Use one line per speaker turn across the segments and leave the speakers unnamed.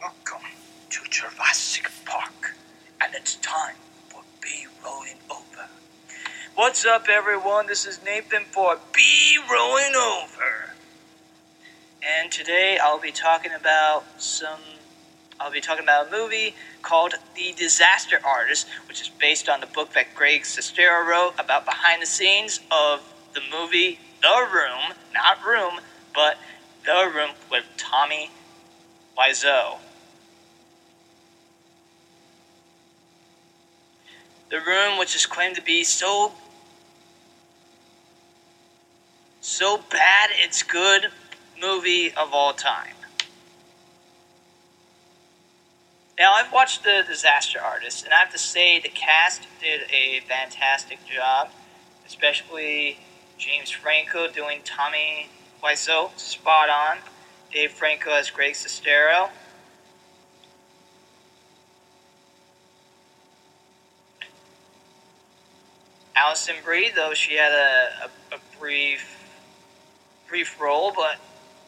Welcome to Jurassic Park, and it's time for B Rolling Over. What's up, everyone? This is Nathan for B Rolling Over. And today I'll be talking about some. I'll be talking about a movie called The Disaster Artist, which is based on the book that Greg Sestero wrote about behind the scenes of the movie The Room, not Room, but The Room with Tommy Wiseau. The Room, which is claimed to be so so bad it's good movie of all time. Now I've watched The Disaster Artist, and I have to say the cast did a fantastic job, especially James Franco doing Tommy Wiseau, spot on. Dave Franco as Greg Sestero. Alison Brie, though she had a, a, a, brief brief role, but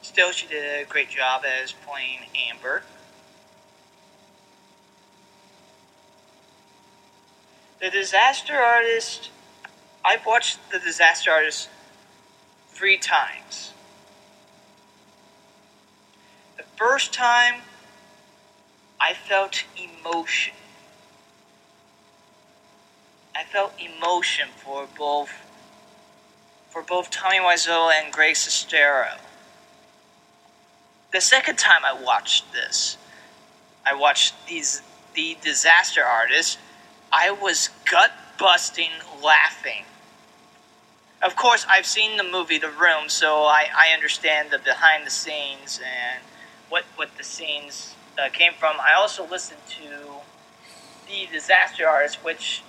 still she did a great job as playing Amber. The Disaster Artist, I've watched The Disaster Artist three times. The first time, I felt emotion. I felt emotion for both for both Tommy Wiseau and Greg Sestero. The second time I watched this, I watched these the Disaster Artist. I was gut busting laughing. Of course, I've seen the movie The Room, so I, I understand the behind the scenes and what what the scenes uh, came from. I also listened to the Disaster Artist, which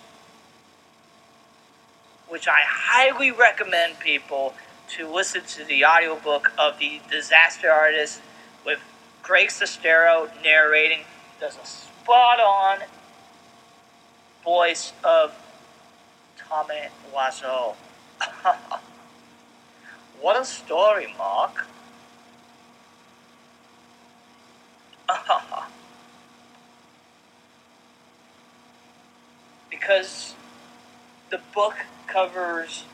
which I highly recommend people to listen to the audiobook of the Disaster Artist with Greg Sestero narrating. Does a spot on voice of Tommy Wiseau. what a story, Mark. because the book covers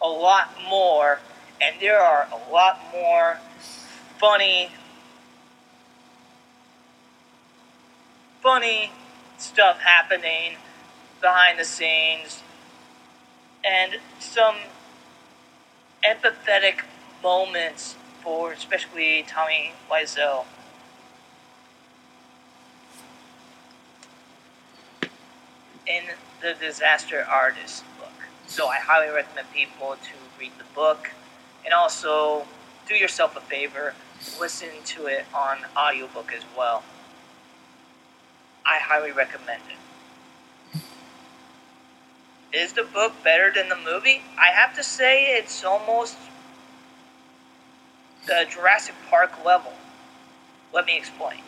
a lot more, and there are a lot more funny, funny stuff happening behind the scenes, and some empathetic moments for especially Tommy Wiseau. in the Disaster Artist book. So I highly recommend people to read the book and also do yourself a favor, listen to it on audiobook as well. I highly recommend it. Is the book better than the movie? I have to say it's almost the Jurassic Park level. Let me explain.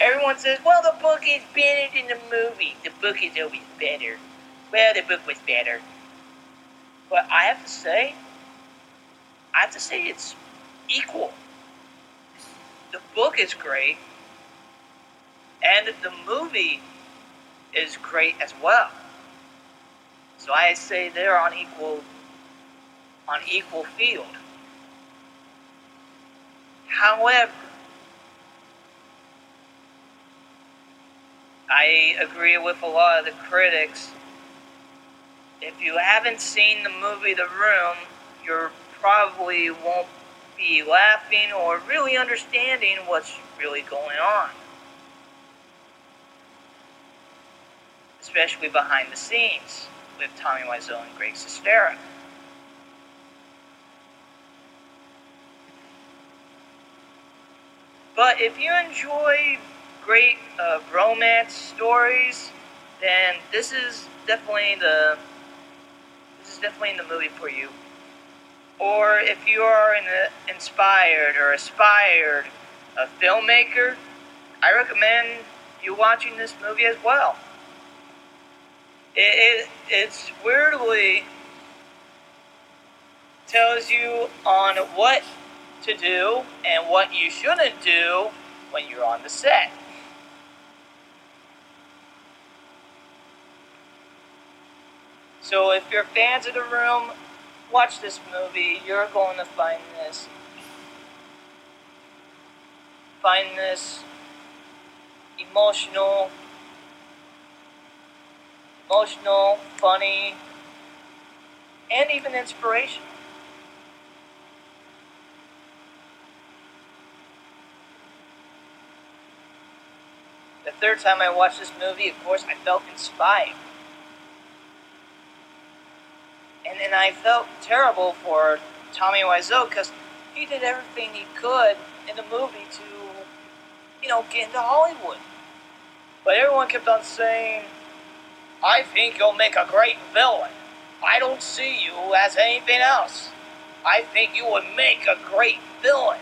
Everyone says, well, the book is better than the movie. The book is always better. Well, the book was better. But I have to say, I have to say it's equal. The book is great, and the movie is great as well. So I say they're on equal on equal field. However, I agree with a lot of the critics. If you haven't seen the movie The Room, you probably won't be laughing or really understanding what's really going on. Especially behind the scenes with Tommy Wiseau and Greg Sestero. But if you enjoy great uh, romance stories, then this is definitely the this is definitely the movie for you. Or if you are an inspired or aspired a filmmaker, I recommend you watching this movie as well. It, it it's weirdly tells you on what to do and what you shouldn't do when you're on the set. So if you're fans of the room, watch this movie. You're going to find this find this emotional emotional, funny, and even inspirational. The third time I watched this movie, of course, I felt inspired. And then I felt terrible for Tommy Wiseau because he did everything he could in the movie to, you know, get into Hollywood. But everyone kept on saying, I think you'll make a great villain. I don't see you as anything else. I think you would make a great villain.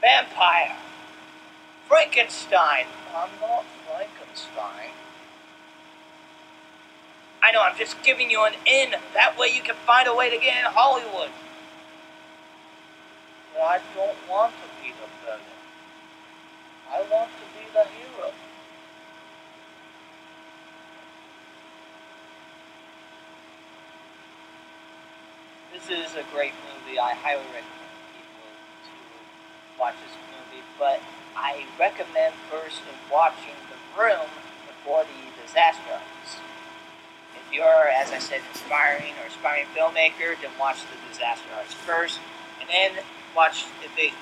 Vampire. Frankenstein. I'm not Frankenstein. I know, I'm just giving you an in. That way you can find a way to get in Hollywood. But I don't want to be the villain. I want to be the hero. This is a great movie. I highly recommend people to watch this movie, but I recommend first watching The Room before the disaster artist. If you're, as I said, inspiring or aspiring filmmaker, then watch the disaster artist first, and then watch if it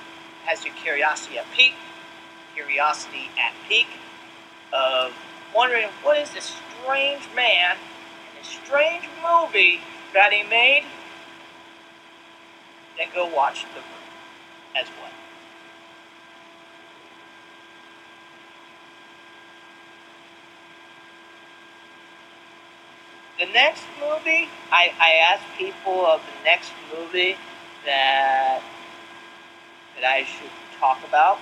has your curiosity at peak, curiosity at peak of wondering what is this strange man and this strange movie that he made then go watch The Room as well. The next movie, I, I asked people of the next movie that that I should talk about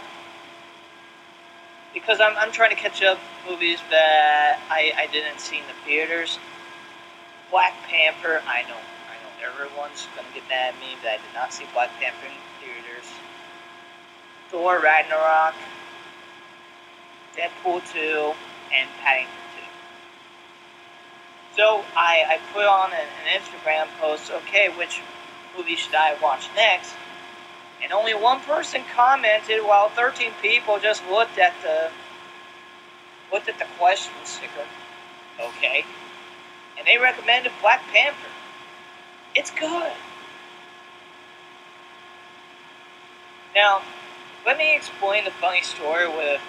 because I'm, I'm trying to catch up movies that I, I didn't see in the theaters. Black Panther, I know I know everyone's gonna get mad at me that I did not see Black Panther in theaters. Thor Ragnarok, Deadpool 2, and Paddington 2. So I, I put on an, an Instagram post, okay, which movie should I watch next? And only one person commented while 13 people just looked at the looked at the question sticker. Okay. And they recommended Black Panther. It's good. Now, let me explain the funny story with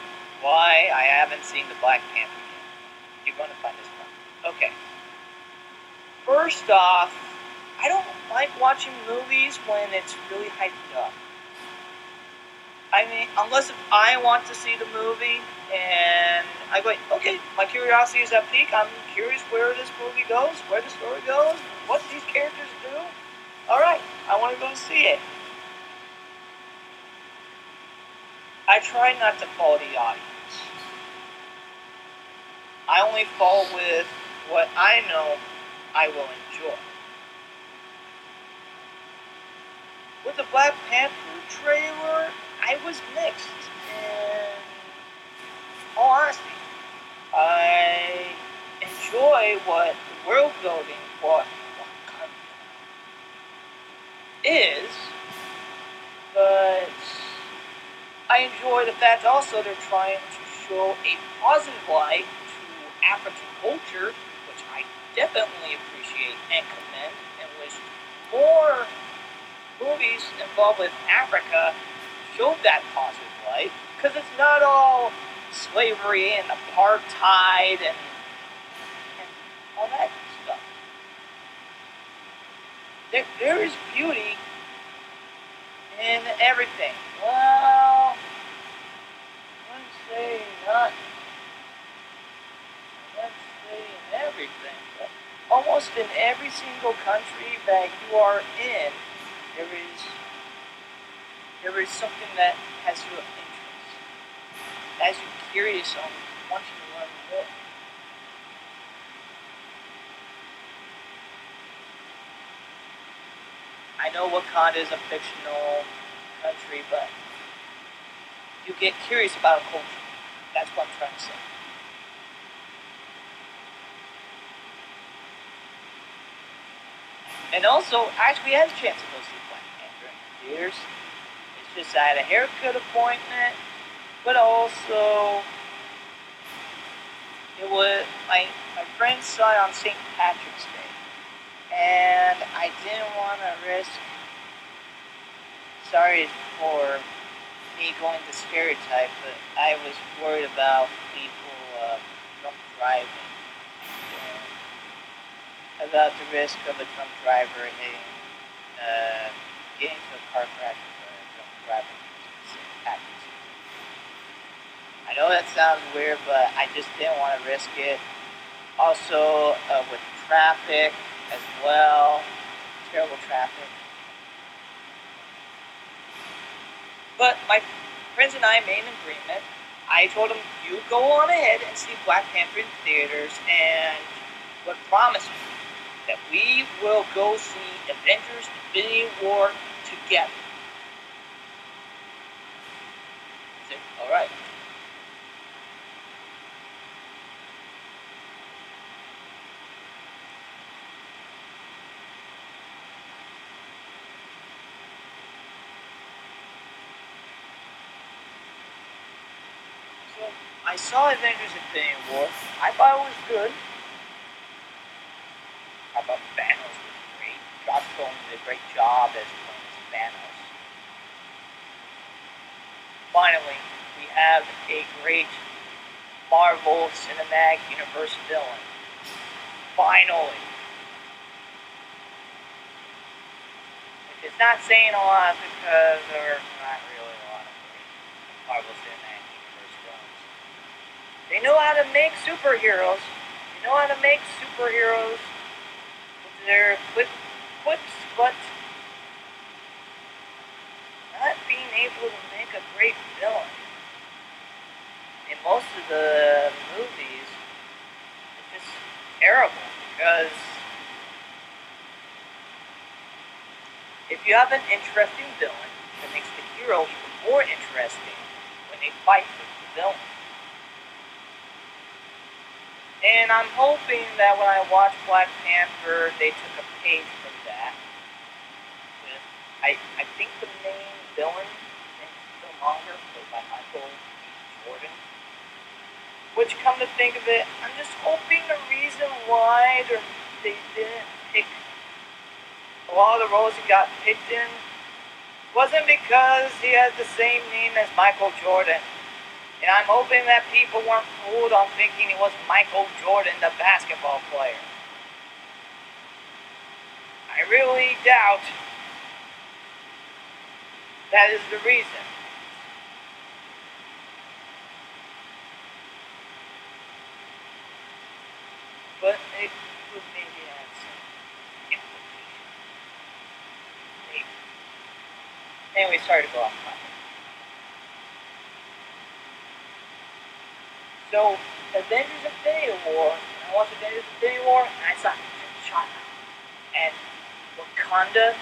why I haven't seen the Black Panther yet. You're going to find this fun. Okay. First off, I don't like watching movies when it's really hyped up. I mean, unless if I want to see the movie and I go, okay, my curiosity is at peak. I'm curious where this movie goes, where the story goes, what these characters do. All right, I want to go see it. I try not to follow the audience. I only follow with what I know I will enjoy. With the Black Panther trailer, I was mixed. And all honesty, I enjoy what the world building for is, but I enjoy the fact also they're trying to show a positive light to African culture, definitely appreciate and commend, and wish more movies involved with Africa showed that positive light, because it's not all slavery and apartheid and, and all that stuff. There, there is beauty in everything. Well, let's say not, let's say in everything, almost in every single country that you are in, there is there is something that has your interest, has you're curious on wanting to learn more. I know Wakanda is a fictional country, but you get curious about a culture. That's what I'm trying to say. And also, I actually had a chance to go see Black Panther in theaters. It's just I had a haircut appointment, but also it was my my friend saw it on St. Patrick's Day, and I didn't want to risk. Sorry for me going to stereotype, but I was worried about people uh, drunk driving about the risk of a drunk driver hitting, uh, getting into a car crash with a drunk driver I know that sounds weird, but I just didn't want to risk it. Also, uh, with traffic as well, terrible traffic. But my friends and I made an agreement. I told them, you go on ahead and see Black Panther in theaters, and what promise me that we will go see Avengers Infinity War together. All right. So I saw Avengers Infinity War. I thought it was good. About Thanos was great. Josh Brolin did a great job as Thanos. Finally, we have a great Marvel Cinematic Universe villain. Finally. Is not saying a lot because there's not really a lot of Marvel Cinematic Universe villains. They know how to make superheroes. They know how to make superheroes their quick quips, but not being able to make a great villain. In most of the movies, it's just terrible because if you have an interesting villain, that makes the hero even more interesting when they fight with the villain. And I'm hoping that when I watch Black Panther, they took a page from that. I, I think the main villain in Killmonger played by Michael Jordan. Which, come to think of it, I'm just hoping the reason why they didn't pick a lot of the roles he got picked in wasn't because he has the same name as Michael Jordan. And I'm hoping that people weren't fooled on thinking he was Michael Jordan, the basketball player. I really doubt that is the reason. But it could maybe have some. Anyway, sorry to go off So, Avengers Infinity War, I watched Avengers Infinity War, and I saw T'Challa and Wakanda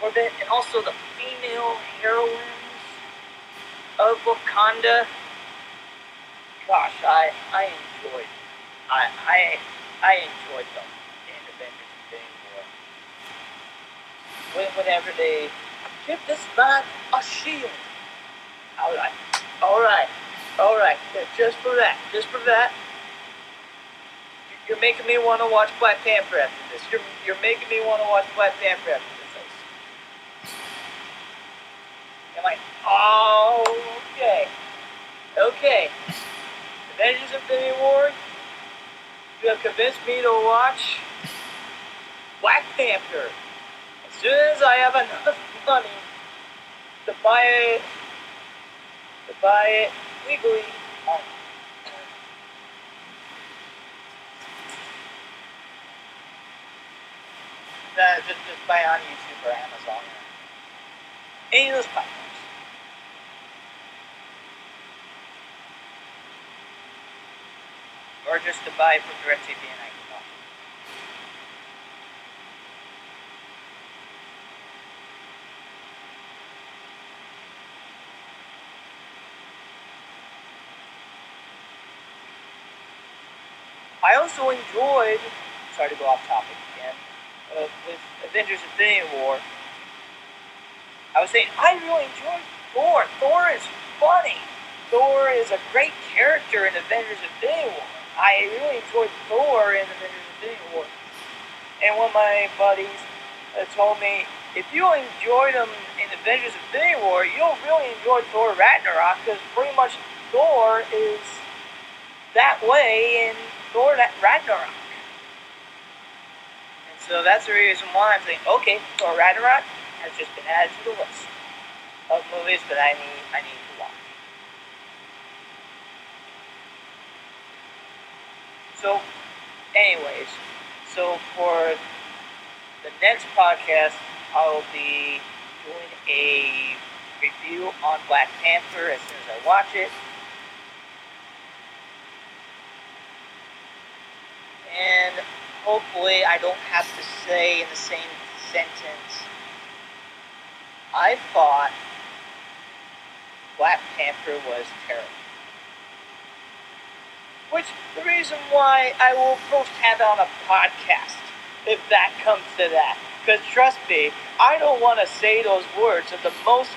for a bit, and also the female heroines of Wakanda. Gosh, I I enjoyed, I I I enjoyed them in Avengers Infinity War. Whenever they give this man a shield, all right, all right. All right, just for that, just for that, you're making me want to watch Black Panther after this. You're, you're making me want to watch Black Panther after this. Am I? Okay. Okay. Avengers Infinity War, you have convinced me to watch Black Panther. As soon as I have enough money to buy it, to buy it legally um, that just, just buy on YouTube or Amazon or any of those platforms. Or just to buy from DirecTV and I I also enjoyed, sorry to go off topic again, uh, with Avengers Infinity War. I was saying, I really enjoyed Thor. Thor is funny. Thor is a great character in Avengers Infinity War. I really enjoyed Thor in Avengers Infinity War. And one of my buddies uh, told me, if you enjoyed him in Avengers Infinity War, you'll really enjoy Thor Ragnarok because pretty much Thor is that way in Thor Ragnarok. And so that's the reason why I'm saying, okay, Thor Ragnarok has just been added to the list of movies that I need I need to watch. So, anyways, so for the next podcast, I will be doing a review on Black Panther as soon as I watch it. And hopefully I don't have to say in the same sentence, I thought Black Panther was terrible. Which, the reason why I will post have on a podcast, if that comes to that. Because trust me, I don't want to say those words of the most,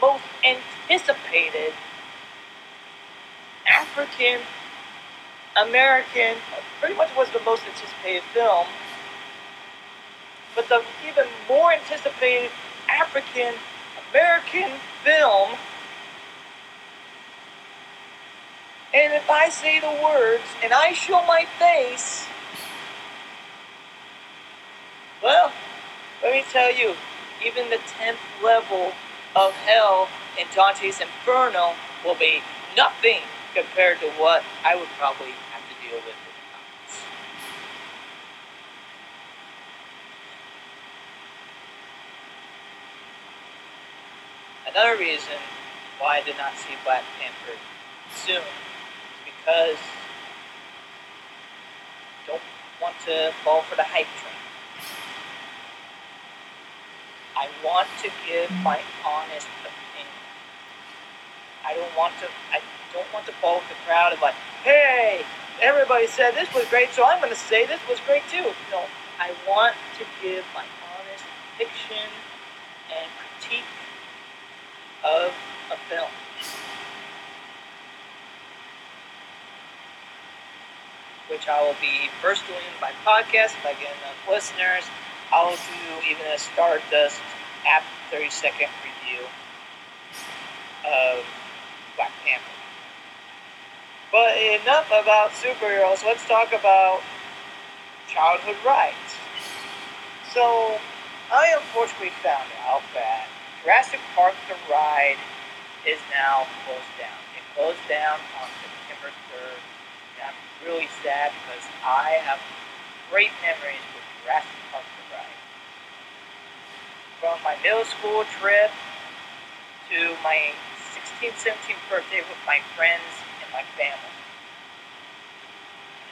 most anticipated African American pretty much was the most anticipated film, but the even more anticipated African American film. And if I say the words and I show my face, well, let me tell you, even the 10th level of hell in Dante's Inferno will be nothing compared to what I would probably deal with comments. Another reason why I did not see Black Panther soon is because I don't want to fall for the hype train. I want to give my honest opinion. I don't want to I don't want to fall with the crowd of like, hey, everybody said this was great, so I'm going to say this was great too. No, I want to give my honest fiction and critique of a film. Which I will be first doing my podcast by getting get enough listeners. I'll do even a Stardust app 30 second review of Black Panther. But enough about superheroes. Let's talk about childhood rides. So, I unfortunately found out that Jurassic Park the ride is now closed down. It closed down on September 3rd. And I'm really sad because I have great memories with Jurassic Park the ride. From my middle school trip to my 16th, 17th birthday with my friends my family.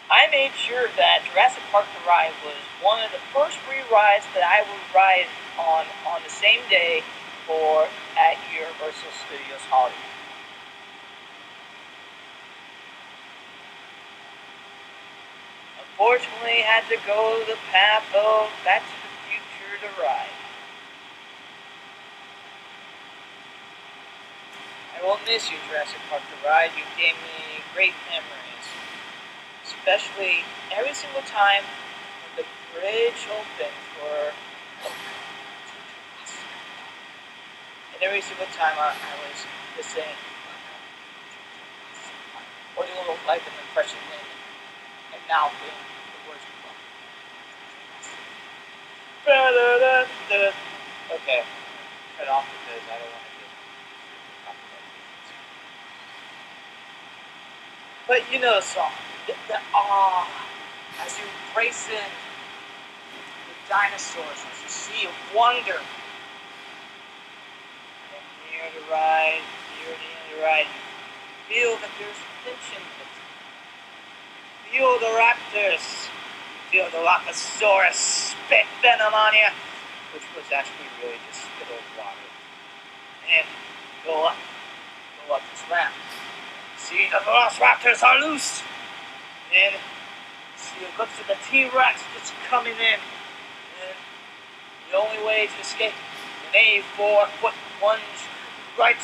I made sure that Jurassic Park The Ride was one of the first free rides that I would ride on on the same day for at Universal Studios Hollywood. Unfortunately, had to go the path of Back to the Future to ride. Will miss you, Jurassic Park. The ride. You gave me great memories. Especially every single time when the bridge opened for and every single time I, I was just saying or doing a little like an impression and, and mouthing the words Okay, cut off because I don't want But you know the song. The, the awe as you race in the dinosaurs, as you see a wonder. And near the ride, near the end the ride, you feel that there's tension. Feel the raptors. Feel the Dilophosaurus spit venom on you, which was actually really just spit of water. And go up, go up this ramp. See, the velociraptors are loose. And see looks like the T-Rex just coming in. And the only way to escape an A4 foot lunge right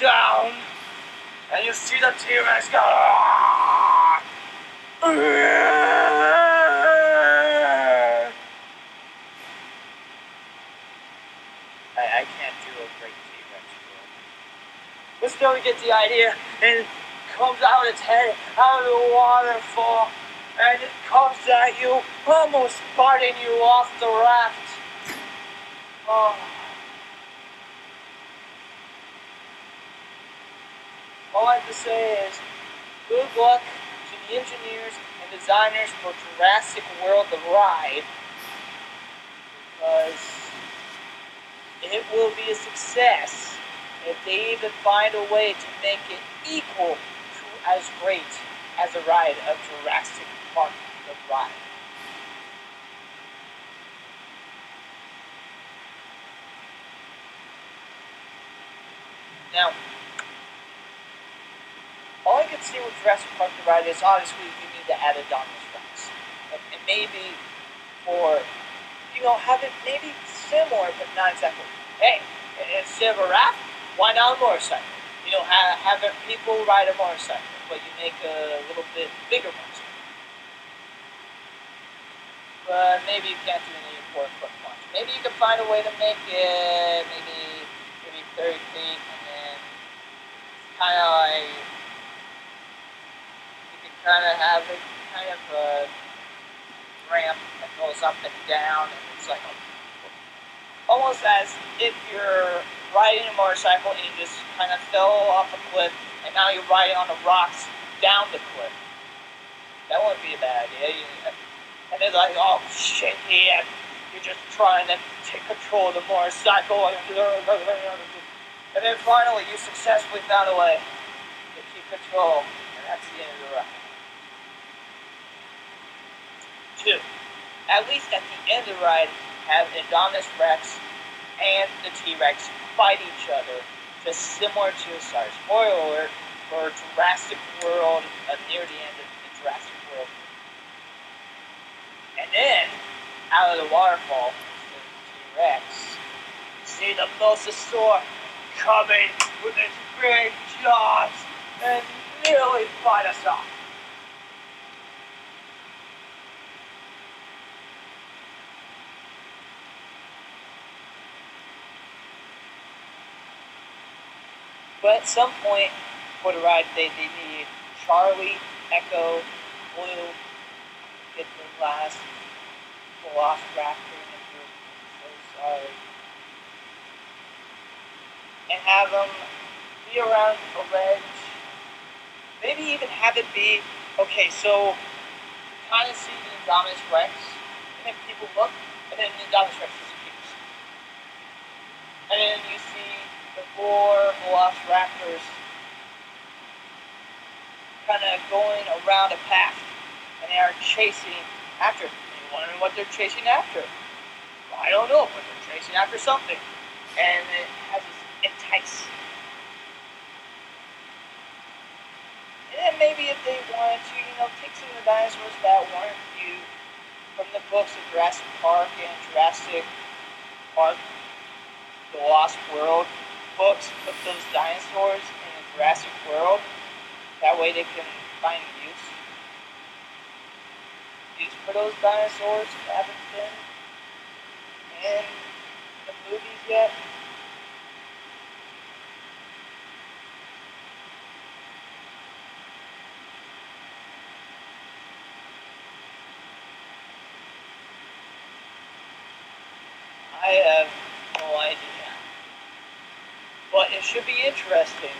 down. And you see the T-Rex go. I, I can't do a great T-Rex. But still, you get the idea, and comes out its head out of the waterfall, and it comes at you, almost biting you off the raft. Oh. All I have to say is, good luck to the engineers and designers for Jurassic World the ride, because it will be a success if they even find a way to make it equal as great as a ride of Jurassic Park the ride. Now, all I can see with Jurassic Park the ride is obviously you need to add Indominus Rex. And, and maybe for, you know, have it maybe similar but not exactly. Hey, instead of a raft, why not a motorcycle? You know, have, have people ride a motorcycle, but you make a little bit bigger motorcycle. But maybe you can't do any four foot launch. Maybe you can find a way to make it maybe maybe 30 feet and then kind of like you can kind of have it kind of a ramp that goes up and down and it's like a almost as if you're riding a motorcycle and you just kind of fell off a cliff and now you're riding on the rocks down the cliff. That wouldn't be a bad idea. And it's like oh shit, and you're just trying to take control of the motorcycle and, and then finally you successfully found a way to keep control and that's the end of the ride. Two, at least at the end of the ride, have Indominus Rex and the T-Rex fight each other, just similar to, sorry, spoiler alert, for Jurassic World, uh, near the end of the Jurassic World. And then, out of the waterfall, the T-Rex, see the Mosasaur coming with its big jaws and nearly fight us off. But at some point for the ride, they, need Charlie, Echo, Blue, get the last Velociraptor the group. So sorry. And have them be around a ledge. Maybe even have it be okay. So kind of see the Indominus Rex, and then people look, and then the Indominus Rex disappears. And then you see the four Velociraptors kind of going around a path, and they are chasing after. You wondering what they're chasing after? I don't know, but they're chasing after something, and it has this entice. And then maybe if they wanted to, you know, take some of the dinosaurs that weren't viewed from the books of Jurassic Park and Jurassic Park, The Lost World books, put those dinosaurs in the Jurassic World. That way they can find use. Use for those dinosaurs that haven't been in the movies yet. I have no idea. But it should be interesting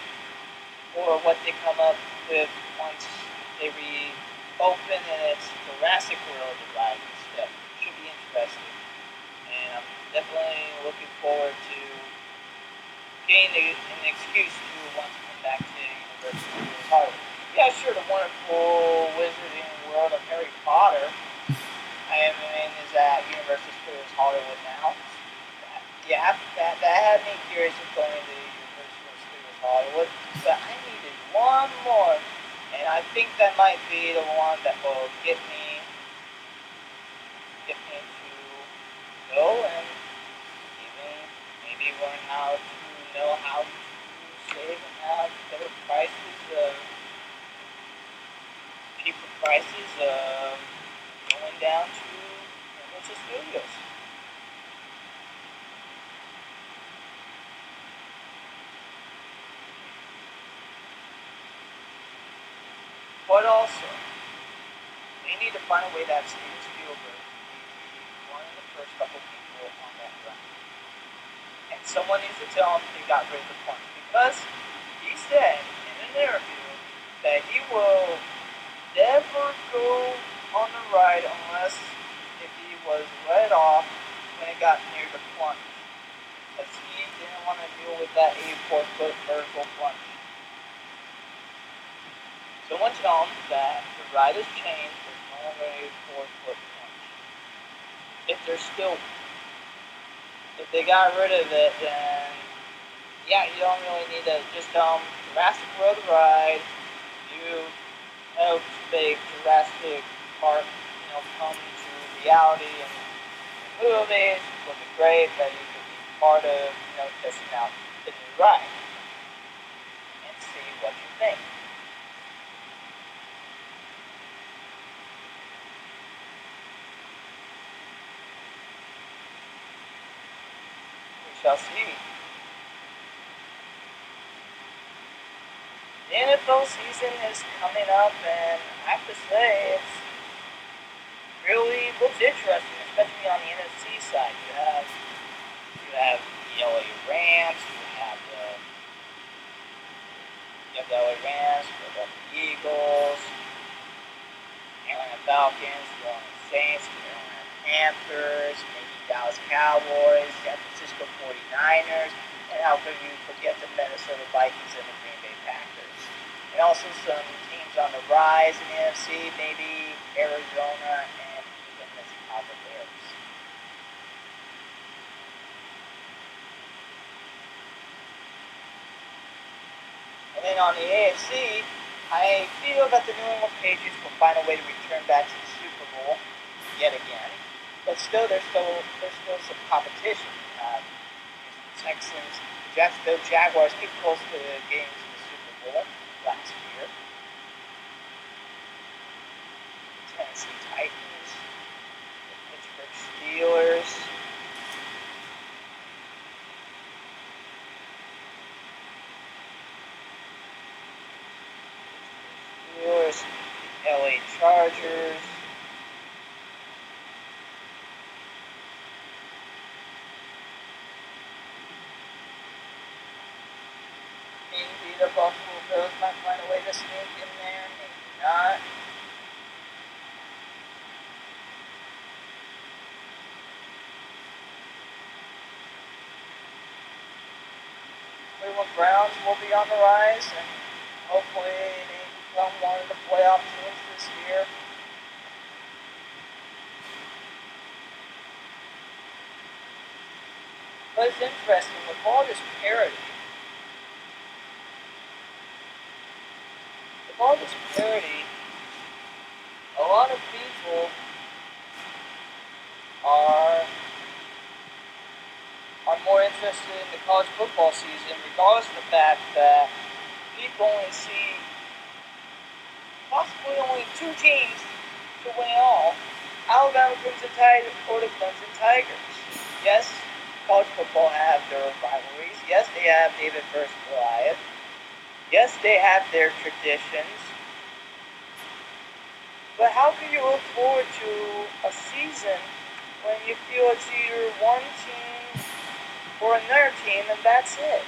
for what they come up with once they reopen and it's Jurassic World ride instead. It should be interesting. And I'm definitely looking forward to getting a, an excuse to want to come back to Universal Studios Hollywood. Yeah, sure, the wonderful wizarding world of Harry Potter. I mean, is at Universal Studios Hollywood now. Yeah, that, that had me curious of going to Hollywood, but I needed one more, and I think that might be the one that will get me get me to go and even maybe learn how to know how to save and have better prices, uh, cheaper prices, uh, going down to Universal Studios. But also, they need to find a way to have Steven Spielberg be one of the first couple people on that run. And someone needs to tell him they got rid of the punch. Because he said in an interview that he will never go on the ride unless if he was let off when it got near the plunge. Because he didn't want to deal with that 84 foot vertical plunge. Someone them that the ride has changed. There's no longer a four foot plunge. If they're still, if they got rid of it, then yeah, you don't really need to just tell them Jurassic World ride. You hope big Jurassic Park, you know, come to reality and movies would be great that you could be part of, you know, testing out the new ride and see what you think. See. The NFL season is coming up, and I have to say, it's really looks interesting, especially on the NFC side. You have you have the LA Rams, you have the you have the LA Rams, you have the Eagles, Atlanta Falcons, the Saints, the Panthers, Dallas Cowboys, San Francisco 49ers, and how could you forget the Minnesota Vikings and the Green Bay Packers? And also some teams on the rise in the NFC, maybe Arizona and even the Chicago Bears. And then on the AFC, I feel that the New England Patriots will find a way to return back to the Super Bowl yet again but still, there's still there's still some competition. Um, the Texans, the Jacksonville Jaguars keep close to the games in the Super Bowl last year. Tennessee Titans, the Pittsburgh Steelers. Steelers, LA Chargers. the Buffalo Bills might find a way to sneak in there, maybe not. Cleveland Browns will be on the rise, and hopefully they become one of the playoff teams this year. But it's interesting, with all this parity, With all this parity, a lot of people are are more interested in the college football season, regardless of the fact that people only see possibly only two teams to win it all. Alabama Crimson Tide or the Clemson Tigers. Yes, college football have their rivalries. Yes, they have David versus Goliath. Yes, they have their traditions. But how can you look forward to a season when you feel it's either one team or another team and that's it?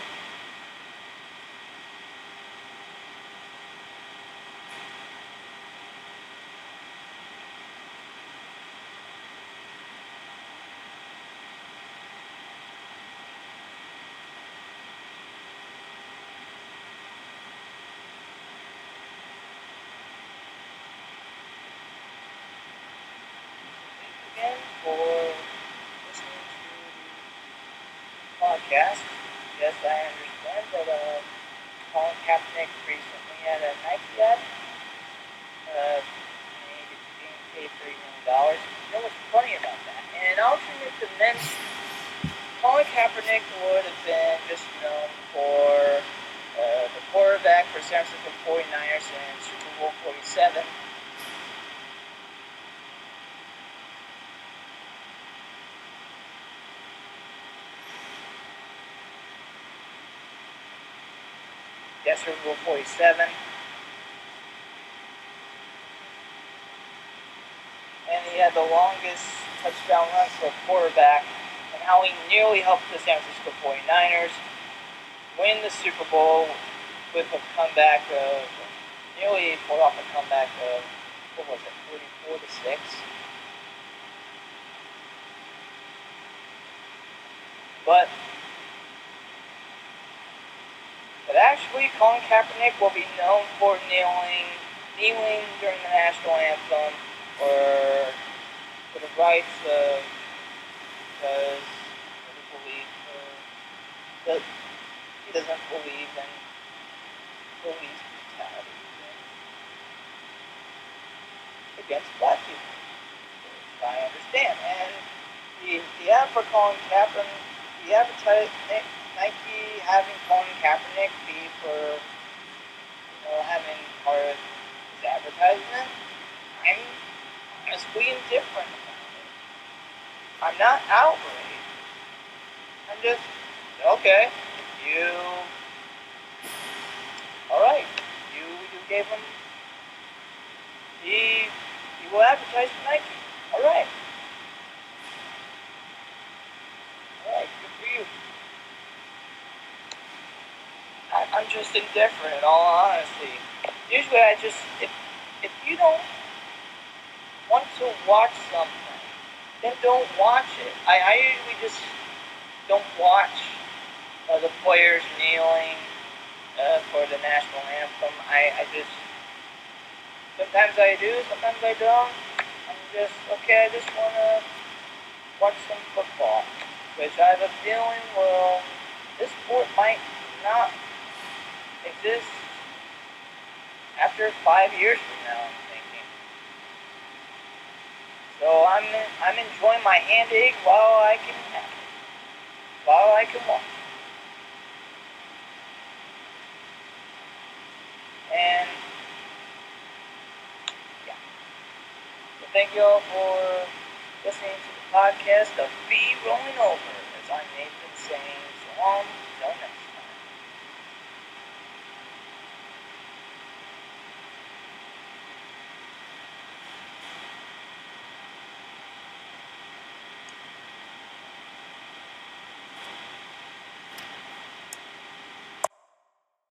again for listening to the podcast. Yes, I understand that uh, Colin Kaepernick recently had a Nike ad. Uh, game paid $30 million. You know what's funny about that? In an alternate dimension, Colin Kaepernick would have been just known for uh, the quarterback for San Francisco 49ers in Super Bowl 47. Yes, Super Bowl 47. And he had the longest touchdown run for a quarterback, how he nearly helped the San Francisco 49ers win the Super Bowl with a comeback of nearly pulled off a comeback of what was it, 44 to six. But but actually, Colin Kaepernick will be known for kneeling, kneeling during the national anthem, or for the rights of because he doesn't believe in police brutality against black people. I understand. And the, the ad for Colin Kaepernick, the advertise Nike having Colin Kaepernick be for, you know, having part of his advertisement, I'm honestly indifferent about it. I'm not outraged. I'm just, okay, you, all right, you you gave him, he he will advertise for Nike. All right, all right, good for you. I, I'm just indifferent, in all honesty. Usually, I just if if you don't want to watch something, then don't watch it. I, I usually just don't watch uh, the players kneeling uh, for the national anthem. I, I just sometimes I do, sometimes I don't. I'm just okay. I just want to watch some football, which I have a feeling will this sport might not exist after five years from now. I'm thinking. So I'm I'm enjoying my hand egg while I can while I can watch. And yeah. So thank you all for listening to the podcast of Be Rolling Over, as I'm Nathan saying so long.